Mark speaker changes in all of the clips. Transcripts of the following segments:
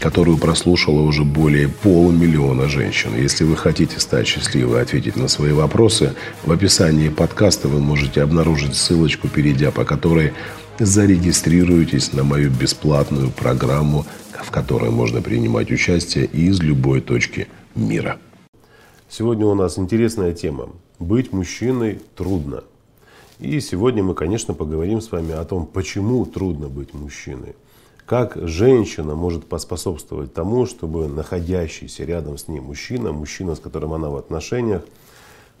Speaker 1: которую прослушало уже более полумиллиона женщин. Если вы хотите стать счастливой и ответить на свои вопросы, в описании подкаста вы можете обнаружить ссылочку, перейдя по которой зарегистрируйтесь на мою бесплатную программу, в которой можно принимать участие из любой точки мира.
Speaker 2: Сегодня у нас интересная тема. Быть мужчиной трудно. И сегодня мы, конечно, поговорим с вами о том, почему трудно быть мужчиной. Как женщина может поспособствовать тому, чтобы находящийся рядом с ней мужчина, мужчина, с которым она в отношениях,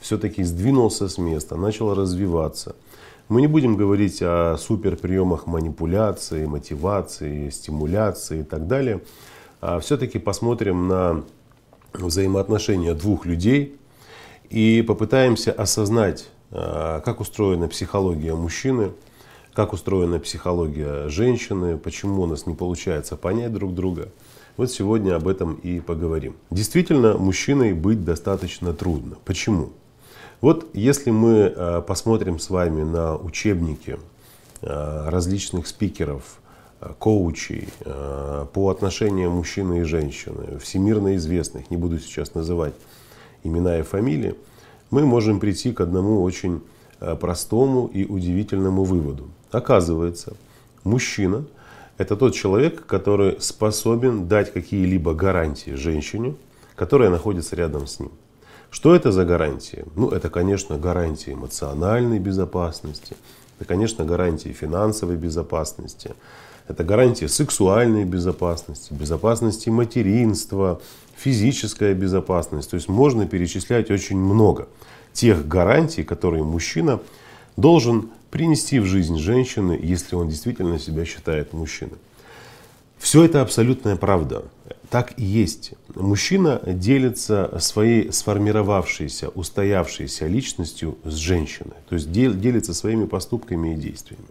Speaker 2: все-таки сдвинулся с места, начал развиваться. Мы не будем говорить о суперприемах манипуляции, мотивации, стимуляции и так далее. А все-таки посмотрим на взаимоотношения двух людей и попытаемся осознать, а, как устроена психология мужчины – как устроена психология женщины, почему у нас не получается понять друг друга. Вот сегодня об этом и поговорим. Действительно, мужчиной быть достаточно трудно. Почему? Вот если мы э, посмотрим с вами на учебники э, различных спикеров, э, коучей по отношениям мужчины и женщины, всемирно известных, не буду сейчас называть имена и фамилии, мы можем прийти к одному очень простому и удивительному выводу. Оказывается, мужчина – это тот человек, который способен дать какие-либо гарантии женщине, которая находится рядом с ним. Что это за гарантии? Ну, это, конечно, гарантии эмоциональной безопасности, это, конечно, гарантии финансовой безопасности, это гарантии сексуальной безопасности, безопасности материнства, физическая безопасность. То есть можно перечислять очень много тех гарантий, которые мужчина должен принести в жизнь женщины, если он действительно себя считает мужчиной. Все это абсолютная правда. Так и есть. Мужчина делится своей сформировавшейся, устоявшейся личностью с женщиной. То есть делится своими поступками и действиями.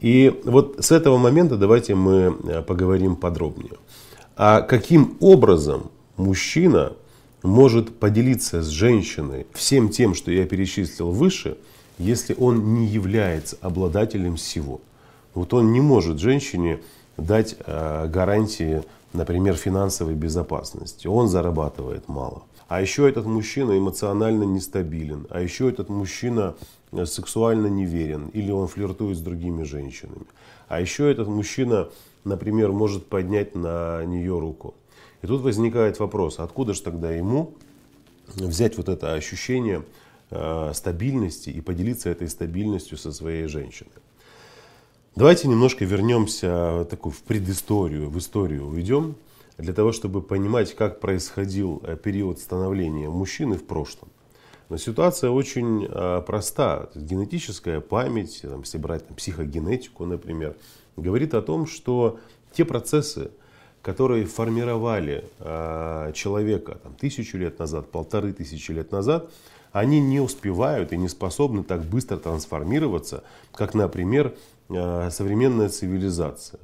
Speaker 2: И вот с этого момента давайте мы э, поговорим подробнее. А каким образом мужчина может поделиться с женщиной всем тем, что я перечислил выше – если он не является обладателем всего. Вот он не может женщине дать э, гарантии, например, финансовой безопасности. Он зарабатывает мало. А еще этот мужчина эмоционально нестабилен. А еще этот мужчина э, сексуально неверен. Или он флиртует с другими женщинами. А еще этот мужчина, например, может поднять на нее руку. И тут возникает вопрос, откуда же тогда ему взять вот это ощущение Э, стабильности и поделиться этой стабильностью со своей женщиной. Давайте немножко вернемся такую, в предысторию, в историю уйдем, для того, чтобы понимать, как происходил э, период становления мужчины в прошлом. Но ситуация очень э, проста. Генетическая память, там, если брать там, психогенетику, например, говорит о том, что те процессы, которые формировали э, человека там, тысячу лет назад, полторы тысячи лет назад, они не успевают и не способны так быстро трансформироваться, как, например, э, современная цивилизация.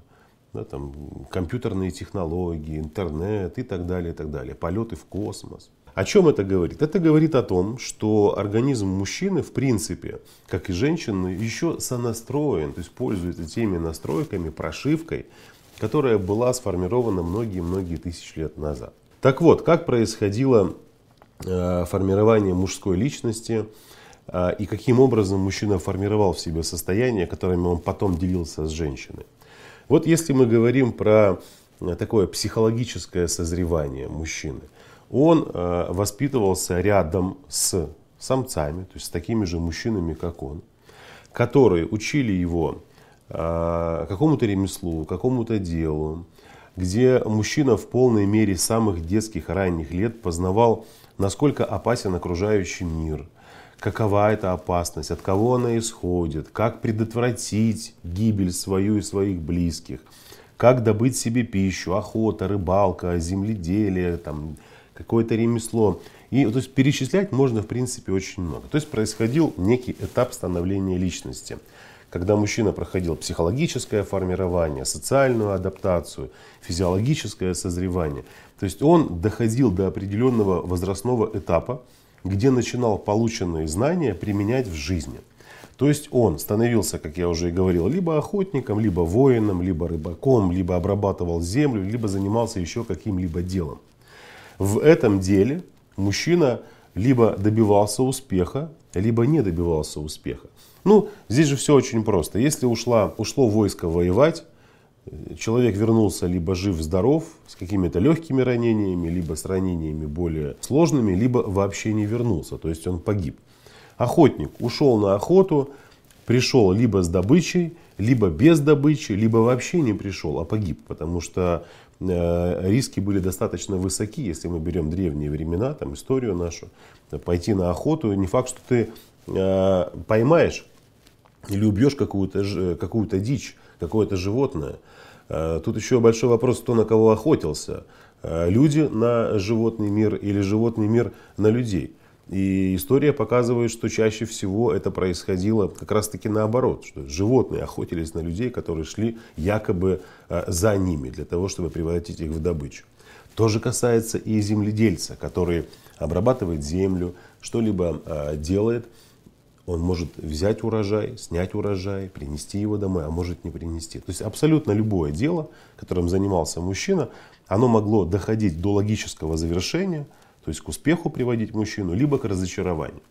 Speaker 2: Да, там, компьютерные технологии, интернет и так далее, и так далее, полеты в космос. О чем это говорит? Это говорит о том, что организм мужчины, в принципе, как и женщины, еще сонастроен, то есть пользуется теми настройками, прошивкой, которая была сформирована многие-многие тысячи лет назад. Так вот, как происходило Э, формирование мужской личности э, и каким образом мужчина формировал в себе состояние, которыми он потом делился с женщиной. Вот если мы говорим про э, такое психологическое созревание мужчины, он воспитывался рядом с самцами, то есть с такими же мужчинами, как он, которые учили его какому-то ремеслу, какому-то делу, где мужчина в полной мере самых детских ранних лет познавал насколько опасен окружающий мир, какова эта опасность, от кого она исходит, как предотвратить гибель свою и своих близких, как добыть себе пищу, охота, рыбалка, земледелие, там, какое-то ремесло. И то есть перечислять можно в принципе очень много. То есть происходил некий этап становления личности когда мужчина проходил психологическое формирование, социальную адаптацию, физиологическое созревание. То есть он доходил до определенного возрастного этапа, где начинал полученные знания применять в жизни. То есть он становился, как я уже и говорил, либо охотником, либо воином, либо рыбаком, либо обрабатывал землю, либо занимался еще каким-либо делом. В этом деле мужчина либо добивался успеха, либо не добивался успеха. Ну, здесь же все очень просто. Если ушла, ушло войско воевать, человек вернулся либо жив-здоров, с какими-то легкими ранениями, либо с ранениями более сложными, либо вообще не вернулся, то есть он погиб. Охотник ушел на охоту, пришел либо с добычей, либо без добычи, либо вообще не пришел, а погиб, потому что э, риски были достаточно высоки, если мы берем древние времена, там историю нашу, пойти на охоту, не факт, что ты э, поймаешь или убьешь какую-то какую дичь, какое-то животное. Тут еще большой вопрос, кто на кого охотился. Люди на животный мир или животный мир на людей. И история показывает, что чаще всего это происходило как раз таки наоборот, что животные охотились на людей, которые шли якобы а, за ними, для того, чтобы превратить их в добычу. То же касается и земледельца, который обрабатывает землю, что-либо делает – он может взять урожай, снять урожай, принести его домой, а может не принести. То есть абсолютно любое дело, которым занимался мужчина, оно могло доходить до логического завершения, то есть к успеху приводить мужчину, либо к разочарованию.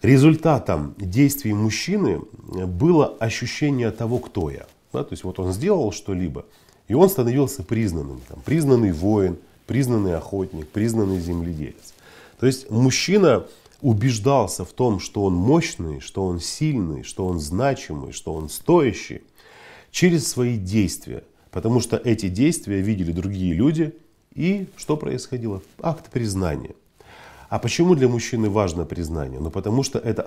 Speaker 2: Результатом действий мужчины было ощущение того, кто я. Да, то есть вот он сделал что-либо, и он становился признанным. Там, признанный воин, признанный охотник, признанный земледелец. То есть мужчина убеждался в том, что он мощный, что он сильный, что он значимый, что он стоящий, через свои действия. Потому что эти действия видели другие люди. И что происходило? Акт признания. А почему для мужчины важно признание? Ну потому что это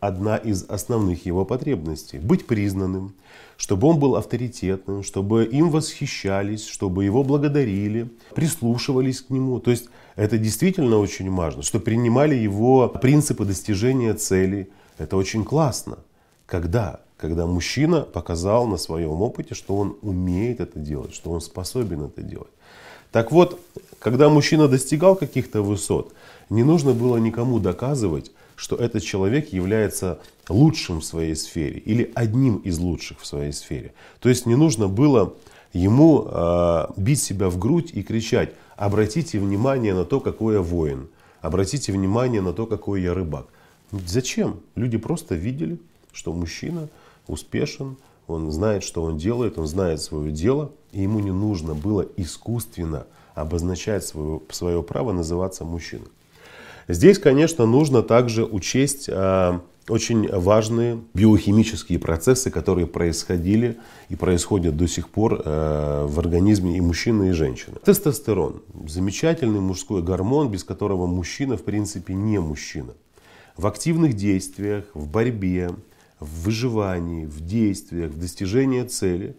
Speaker 2: одна из основных его потребностей. Быть признанным, чтобы он был авторитетным, чтобы им восхищались, чтобы его благодарили, прислушивались к нему. То есть это действительно очень важно, что принимали его принципы достижения целей. Это очень классно. Когда? Когда мужчина показал на своем опыте, что он умеет это делать, что он способен это делать. Так вот, когда мужчина достигал каких-то высот, не нужно было никому доказывать, что этот человек является лучшим в своей сфере или одним из лучших в своей сфере. То есть не нужно было ему э, бить себя в грудь и кричать, обратите внимание на то, какой я воин, обратите внимание на то, какой я рыбак. Зачем? Люди просто видели, что мужчина успешен, он знает, что он делает, он знает свое дело, и ему не нужно было искусственно обозначать свое, свое право называться мужчиной. Здесь, конечно, нужно также учесть а, очень важные биохимические процессы, которые происходили и происходят до сих пор а, в организме и мужчины, и женщины. Тестостерон – замечательный мужской гормон, без которого мужчина, в принципе, не мужчина. В активных действиях, в борьбе, в выживании, в действиях, в достижении цели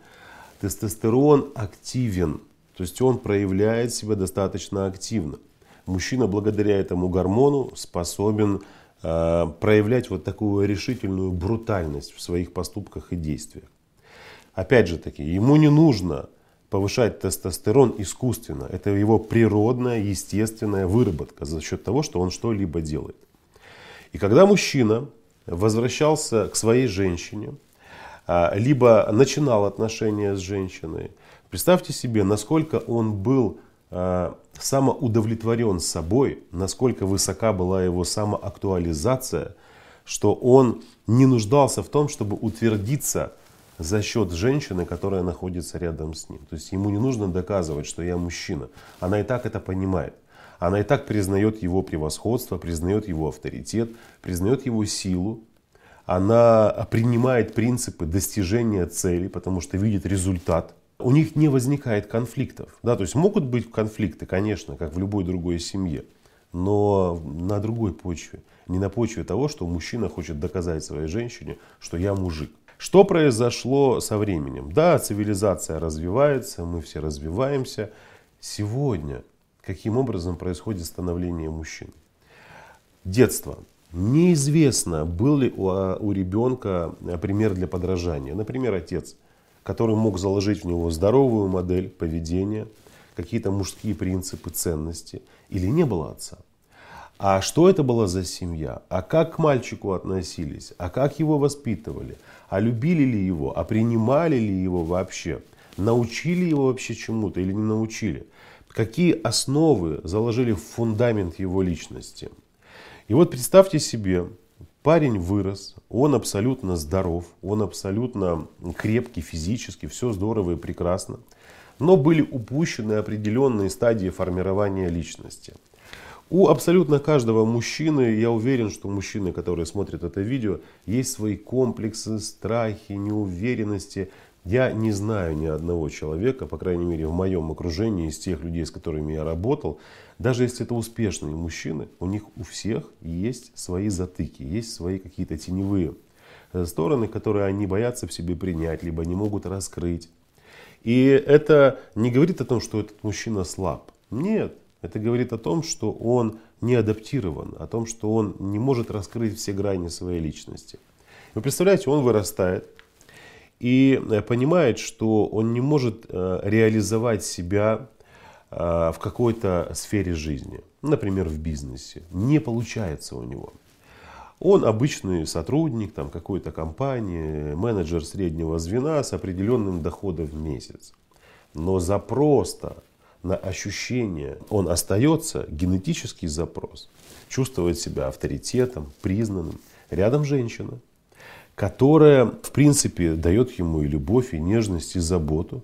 Speaker 2: тестостерон активен, то есть он проявляет себя достаточно активно мужчина благодаря этому гормону способен э, проявлять вот такую решительную брутальность в своих поступках и действиях. Опять же таки, ему не нужно повышать тестостерон искусственно. Это его природная, естественная выработка за счет того, что он что-либо делает. И когда мужчина возвращался к своей женщине, э, либо начинал отношения с женщиной, представьте себе, насколько он был э, самоудовлетворен собой, насколько высока была его самоактуализация, что он не нуждался в том, чтобы утвердиться за счет женщины, которая находится рядом с ним. То есть ему не нужно доказывать, что я мужчина. Она и так это понимает. Она и так признает его превосходство, признает его авторитет, признает его силу. Она принимает принципы достижения цели, потому что видит результат – у них не возникает конфликтов. Да, то есть могут быть конфликты, конечно, как в любой другой семье, но на другой почве. Не на почве того, что мужчина хочет доказать своей женщине, что я мужик. Что произошло со временем? Да, цивилизация развивается, мы все развиваемся. Сегодня каким образом происходит становление мужчин? Детство. Неизвестно, был ли у, а, у ребенка пример для подражания. Например, отец, который мог заложить в него здоровую модель поведения, какие-то мужские принципы, ценности, или не было отца. А что это была за семья? А как к мальчику относились? А как его воспитывали? А любили ли его? А принимали ли его вообще? Научили его вообще чему-то или не научили? Какие основы заложили в фундамент его личности? И вот представьте себе, парень вырос, он абсолютно здоров, он абсолютно крепкий физически, все здорово и прекрасно. Но были упущены определенные стадии формирования личности. У абсолютно каждого мужчины, я уверен, что мужчины, которые смотрят это видео, есть свои комплексы, страхи, неуверенности. Я не знаю ни одного человека, по крайней мере в моем окружении, из тех людей, с которыми я работал, даже если это успешные мужчины, у них у всех есть свои затыки, есть свои какие-то теневые э, стороны, которые они боятся в себе принять, либо не могут раскрыть. И это не говорит о том, что этот мужчина слаб. Нет, это говорит о том, что он не адаптирован, о том, что он не может раскрыть все грани своей личности. Вы представляете, он вырастает и э, понимает, что он не может э, реализовать себя э, в какой-то сфере жизни, например, в бизнесе. Не получается у него. Он обычный сотрудник там, какой-то компании, менеджер среднего звена с определенным доходом в месяц. Но запрос-то на ощущение, он остается, генетический запрос, чувствовать себя авторитетом, признанным. Рядом женщина, которая, в принципе, дает ему и любовь, и нежность, и заботу.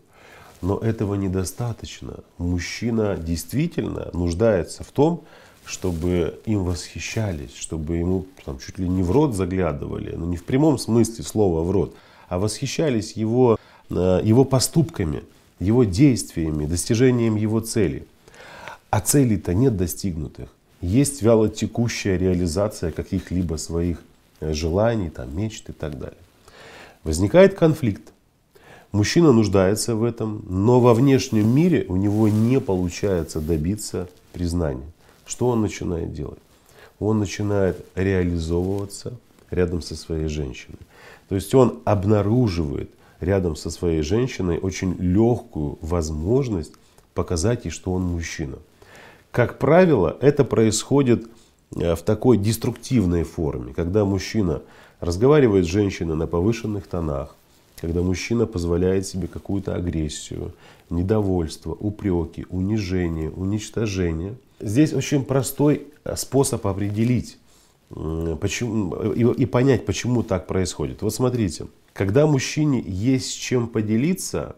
Speaker 2: Но этого недостаточно. Мужчина действительно нуждается в том, чтобы им восхищались, чтобы ему там, чуть ли не в рот заглядывали, но не в прямом смысле слова в рот, а восхищались его, э, его поступками – его действиями, достижением его целей. А целей-то нет достигнутых. Есть вялотекущая реализация каких-либо своих желаний, там, мечт и так далее. Возникает конфликт. Мужчина нуждается в этом, но во внешнем мире у него не получается добиться признания. Что он начинает делать? Он начинает реализовываться рядом со своей женщиной. То есть он обнаруживает рядом со своей женщиной очень легкую возможность показать ей, что он мужчина. Как правило, это происходит в такой деструктивной форме, когда мужчина разговаривает с женщиной на повышенных тонах, когда мужчина позволяет себе какую-то агрессию, недовольство, упреки, унижение, уничтожение. Здесь очень простой э, способ определить почему, и, и понять, почему так происходит. Вот смотрите, когда мужчине есть чем поделиться,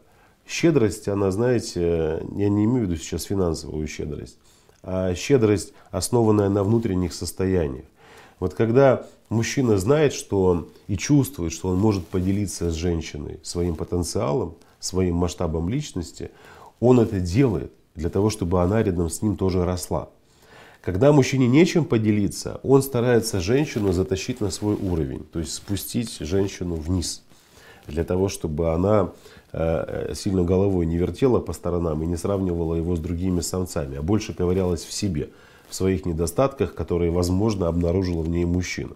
Speaker 2: щедрость, она, знаете, я не имею в виду сейчас финансовую щедрость, а щедрость, основанная на внутренних состояниях. Вот когда мужчина знает, что он и чувствует, что он может поделиться с женщиной своим потенциалом, своим масштабом личности, он это делает для того, чтобы она рядом с ним тоже росла. Когда мужчине нечем поделиться, он старается женщину затащить на свой уровень, то есть спустить женщину вниз для того, чтобы она сильно головой не вертела по сторонам и не сравнивала его с другими самцами, а больше ковырялась в себе, в своих недостатках, которые, возможно, обнаружила в ней мужчина.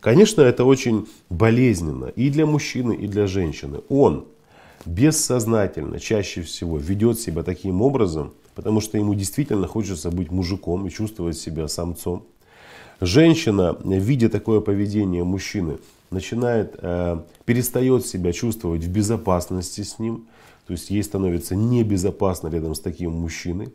Speaker 2: Конечно, это очень болезненно и для мужчины, и для женщины. Он бессознательно чаще всего ведет себя таким образом, потому что ему действительно хочется быть мужиком и чувствовать себя самцом. Женщина, видя такое поведение мужчины, начинает, э, перестает себя чувствовать в безопасности с ним, то есть ей становится небезопасно рядом с таким мужчиной,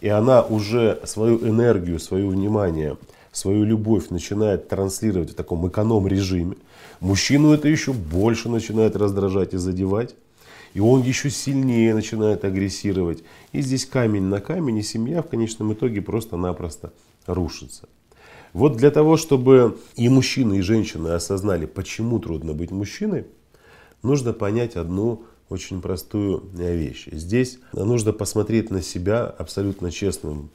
Speaker 2: и она уже свою энергию, свое внимание, свою любовь начинает транслировать в таком эконом-режиме. Мужчину это еще больше начинает раздражать и задевать. И он еще сильнее начинает агрессировать. И здесь камень на камень, и семья в конечном итоге просто-напросто рушится. Вот для того, чтобы и мужчины, и женщины осознали, почему трудно быть мужчиной, нужно понять одну очень простую вещь. Здесь нужно посмотреть на себя абсолютно честным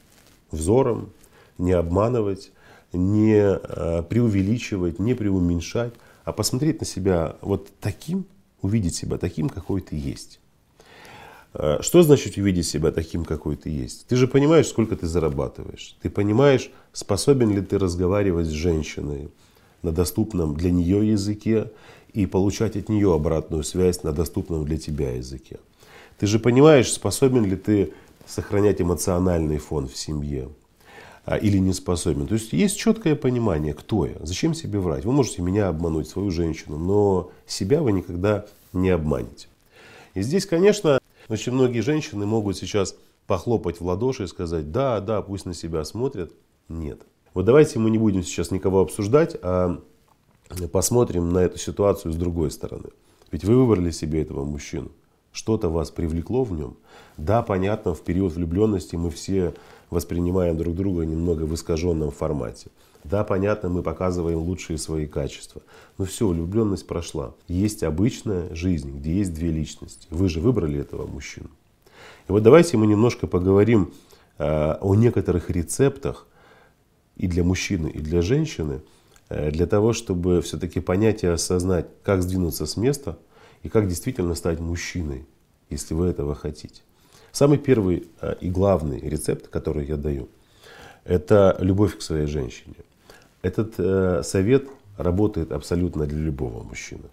Speaker 2: взором, не обманывать, не э, преувеличивать, не преуменьшать, а посмотреть на себя вот таким, увидеть себя таким, какой ты есть. А, что значит увидеть себя таким, какой ты есть? Ты же понимаешь, сколько ты зарабатываешь. Ты понимаешь, способен ли ты разговаривать с женщиной на доступном для нее языке и получать от нее обратную связь на доступном для тебя языке. Ты же понимаешь, способен ли ты сохранять эмоциональный фон в семье а, или не способен. То есть есть четкое понимание, кто я, зачем себе врать. Вы можете меня обмануть, свою женщину, но себя вы никогда не обманете. И здесь, конечно, очень многие женщины могут сейчас похлопать в ладоши и сказать, да, да, пусть на себя смотрят. Нет. Вот давайте мы не будем сейчас никого обсуждать, а посмотрим на эту ситуацию с другой стороны. Ведь вы выбрали себе этого мужчину. Что-то вас привлекло в нем. Да, понятно, в период влюбленности мы все воспринимаем друг друга немного в искаженном формате. Да, понятно, мы показываем лучшие свои качества. Но все, влюбленность прошла. Есть обычная жизнь, где есть две личности. Вы же выбрали этого мужчину. И вот давайте мы немножко поговорим э, о некоторых рецептах и для мужчины, и для женщины, э, для того, чтобы все-таки понять и осознать, как сдвинуться с места и как действительно стать мужчиной, если вы этого хотите. Самый первый э, и главный рецепт, который я даю, это любовь к своей женщине. Этот э, совет работает абсолютно для любого мужчины.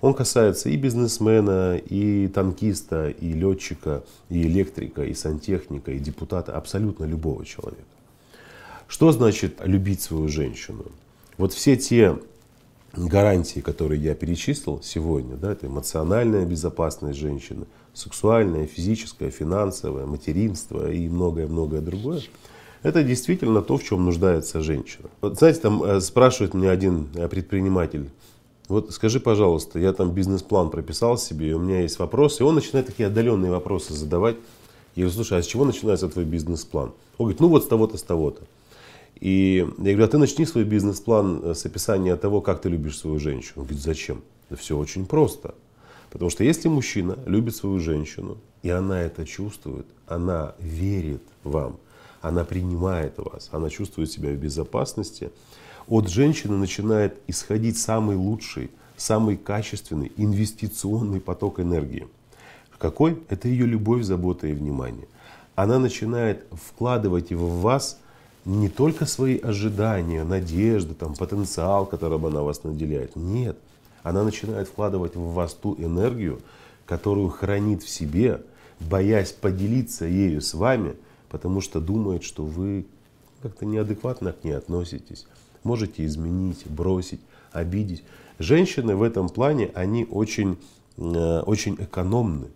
Speaker 2: Он касается и бизнесмена, и танкиста, и летчика, и электрика, и сантехника, и депутата, абсолютно любого человека. Что значит любить свою женщину? Вот все те гарантии, которые я перечислил сегодня, да, это эмоциональная безопасность женщины, сексуальная, физическая, финансовая, материнство и многое-многое другое – это действительно то, в чем нуждается женщина. Вот знаете, там э, спрашивает меня один э, предприниматель, вот скажи, пожалуйста, я там бизнес-план прописал себе, и у меня есть вопросы, и он начинает такие отдаленные вопросы задавать. Я говорю, слушай, а с чего начинается твой бизнес-план? Он говорит, ну вот с того-то, с того-то. И я говорю, а ты начни свой бизнес-план э, с описания того, как ты любишь свою женщину. Он говорит, зачем? Да все очень просто. Потому что если мужчина любит свою женщину, и она это чувствует, она верит вам, она принимает вас, она чувствует себя в безопасности, от женщины начинает исходить самый лучший, самый качественный инвестиционный поток энергии. Какой? Это ее любовь, забота и внимание. Она начинает вкладывать в вас не только свои ожидания, надежды, там, потенциал, которым она вас наделяет. Нет. Она начинает вкладывать в вас ту энергию, которую хранит в себе, боясь поделиться ею с вами – потому что думает, что вы как-то неадекватно к ней относитесь. Можете изменить, бросить, обидеть. Женщины в этом плане, они очень, э, очень экономны.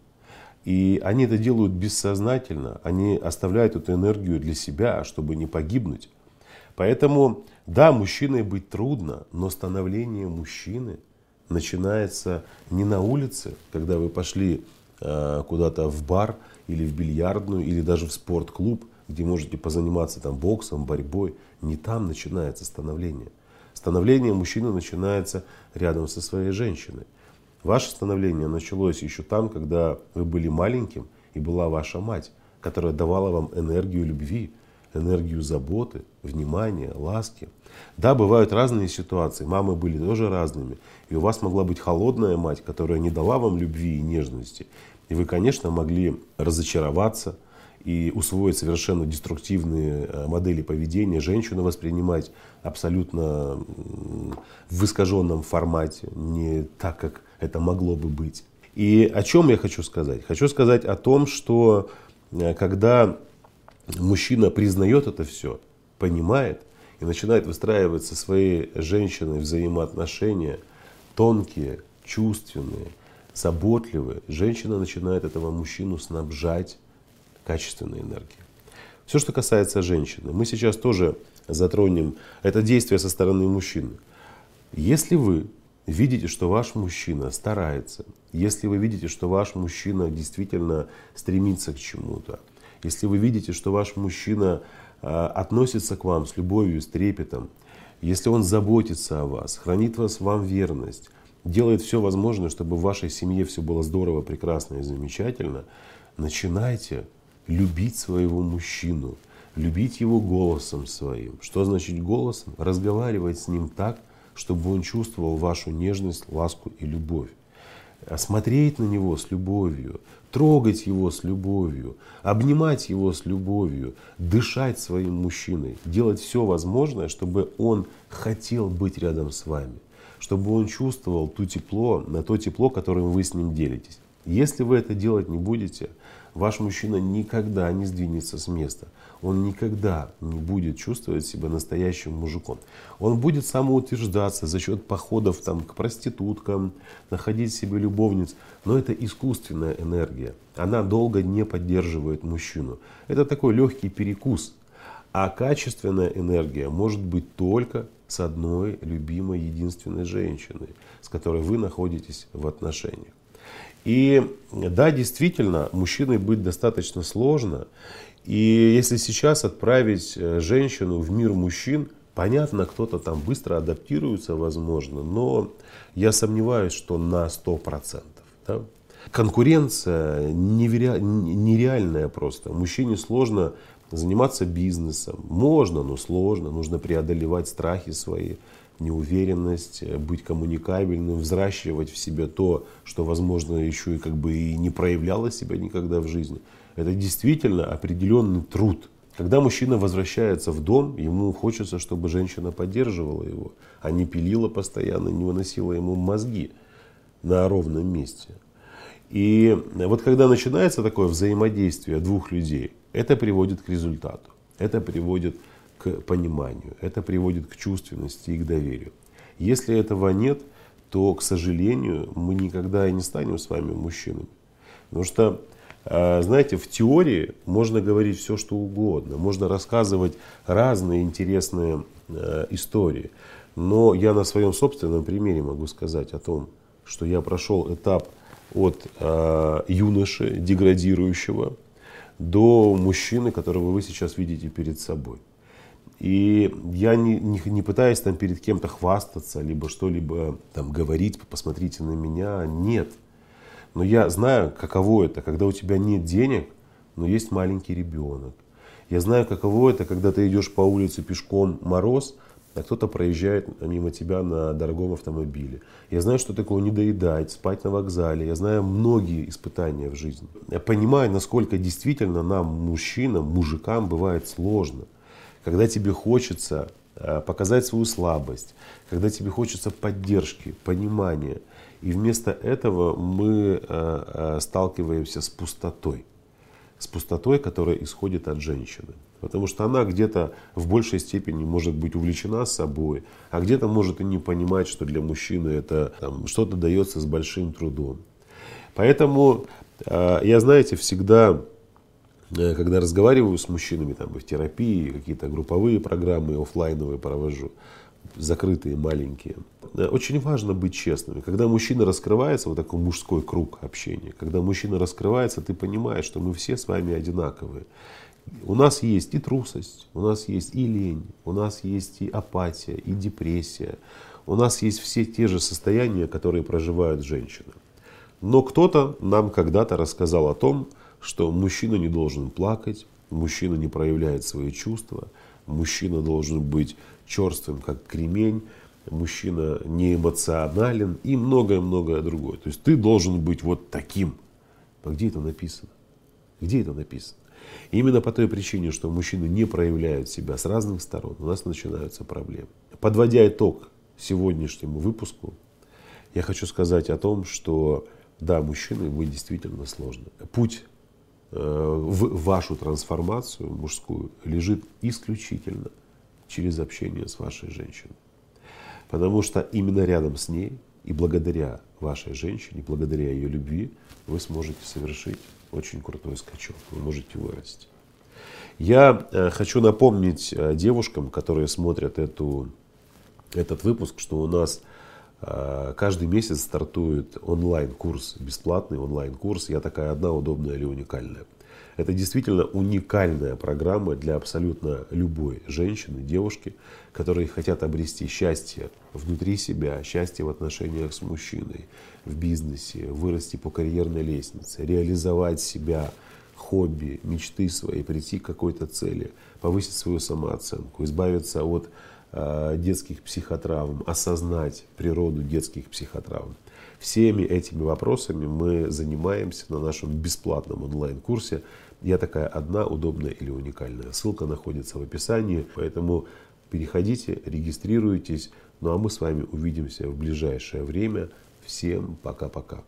Speaker 2: И они это делают бессознательно. Они оставляют эту энергию для себя, чтобы не погибнуть. Поэтому, да, мужчиной быть трудно, но становление мужчины начинается не на улице, когда вы пошли э, куда-то в бар или в бильярдную, или даже в спортклуб, где можете позаниматься там боксом, борьбой. Не там начинается становление. Становление мужчины начинается рядом со своей женщиной. Ваше становление началось еще там, когда вы были маленьким, и была ваша мать, которая давала вам энергию любви, энергию заботы, внимания, ласки. Да, бывают разные ситуации, мамы были тоже разными. И у вас могла быть холодная мать, которая не дала вам любви и нежности. И вы, конечно, могли разочароваться и усвоить совершенно деструктивные э, модели поведения, женщину воспринимать абсолютно в искаженном формате, не так, как это могло бы быть. И о чем я хочу сказать? Хочу сказать о том, что э, когда мужчина признает это все, понимает и начинает выстраивать со своей женщиной взаимоотношения тонкие, чувственные, заботливые, женщина начинает этого мужчину снабжать качественной энергией. Все, что касается женщины, мы сейчас тоже затронем это действие со стороны мужчины. Если вы видите, что ваш мужчина старается, если вы видите, что ваш мужчина действительно стремится к чему-то, если вы видите, что ваш мужчина э, относится к вам с любовью, с трепетом, если он заботится о вас, хранит вас вам верность, делает все возможное, чтобы в вашей семье все было здорово, прекрасно и замечательно, начинайте любить своего мужчину, любить его голосом своим. Что значит голосом? Разговаривать с ним так, чтобы он чувствовал вашу нежность, ласку и любовь. смотреть на него с любовью, трогать его с любовью, обнимать его с любовью, дышать своим мужчиной, делать все возможное, чтобы он хотел быть рядом с вами, чтобы он чувствовал ту тепло, на то тепло, которым вы с ним делитесь. Если вы это делать не будете, ваш мужчина никогда не сдвинется с места. Он никогда не будет чувствовать себя настоящим мужиком. Он будет самоутверждаться за счет походов там, к проституткам, находить себе любовниц. Но это искусственная энергия. Она долго не поддерживает мужчину. Это такой легкий перекус. А качественная энергия может быть только с одной любимой единственной женщиной, с которой вы находитесь в отношениях. И да, действительно, мужчиной быть достаточно сложно. И если сейчас отправить э, женщину в мир мужчин, понятно, кто-то там быстро адаптируется, возможно, но я сомневаюсь, что на 100%. Да? Конкуренция нереальная просто. Мужчине сложно заниматься бизнесом. Можно, но сложно. Нужно преодолевать страхи свои неуверенность, э, быть коммуникабельным, взращивать в себе то, что, возможно, еще и как бы и не проявляло себя никогда в жизни. Это действительно определенный труд. Когда мужчина возвращается в дом, ему хочется, чтобы женщина поддерживала его, а не пилила постоянно, не выносила ему мозги на ровном месте. И вот когда начинается такое взаимодействие двух людей, это приводит к результату. Это приводит к пониманию, это приводит к чувственности и к доверию. Если этого нет, то, к сожалению, мы никогда и не станем с вами мужчинами. Потому что, а, знаете, в теории можно говорить все, что угодно, можно рассказывать разные интересные а, истории. Но я на своем собственном примере могу сказать о том, что я прошел этап от э, юноши деградирующего до мужчины, которого вы сейчас видите перед собой. И я не, не, не пытаюсь там перед кем-то хвастаться, либо что-либо там говорить, посмотрите на меня. Нет. Но я знаю, каково это, когда у тебя нет денег, но есть маленький ребенок. Я знаю, каково это, когда ты идешь по улице пешком мороз, а кто-то проезжает мимо тебя на дорогом автомобиле. Я знаю, что такое не доедать, спать на вокзале. Я знаю многие испытания в жизни. Я понимаю, насколько действительно нам, мужчинам, мужикам, бывает сложно когда тебе хочется э, показать свою слабость, когда тебе хочется поддержки, понимания. И вместо этого мы э, э, сталкиваемся с пустотой. С пустотой, которая исходит от женщины. Потому что она где-то в большей степени может быть увлечена собой, а где-то может и не понимать, что для мужчины это что-то дается с большим трудом. Поэтому я, знаете, всегда когда разговариваю с мужчинами там, в терапии, какие-то групповые программы офлайновые провожу, закрытые, маленькие. Э, очень важно быть честными. Когда мужчина раскрывается, вот такой мужской круг общения, когда мужчина раскрывается, ты понимаешь, что мы все с вами одинаковые. У нас есть и трусость, у нас есть и лень, у нас есть и апатия, и депрессия. У нас есть все те же состояния, которые проживают женщины. Но кто-то нам когда-то рассказал о том, что мужчина не должен плакать, мужчина не проявляет свои чувства, мужчина должен быть черствым, как кремень, мужчина не эмоционален и многое-многое другое. То есть ты должен быть вот таким. А где это написано? Где это написано? Именно по той причине, что мужчины не проявляют себя с разных сторон, у нас начинаются проблемы. Подводя итог сегодняшнему выпуску, я хочу сказать о том, что да, мужчины, мы действительно сложны. Путь в вашу трансформацию мужскую лежит исключительно через общение с вашей женщиной. Потому что именно рядом с ней и благодаря вашей женщине, благодаря ее любви, вы сможете совершить очень крутой скачок, вы можете вырасти. Я э, хочу напомнить э, девушкам, которые смотрят эту, этот выпуск, что у нас Э, каждый месяц стартует онлайн-курс, бесплатный онлайн-курс «Я такая одна, удобная или уникальная». Это действительно уникальная программа для абсолютно любой женщины, девушки, которые хотят обрести счастье внутри себя, счастье в отношениях с мужчиной, в бизнесе, вырасти по карьерной лестнице, реализовать себя, хобби, мечты свои, прийти к какой-то цели, повысить свою самооценку, избавиться от э, детских психотравм, осознать природу детских психотравм. Всеми этими вопросами мы занимаемся на нашем бесплатном онлайн-курсе «Я такая одна, удобная или уникальная». Ссылка находится в описании, поэтому переходите, регистрируйтесь. Ну а мы с вами увидимся в ближайшее время. Всем пока-пока.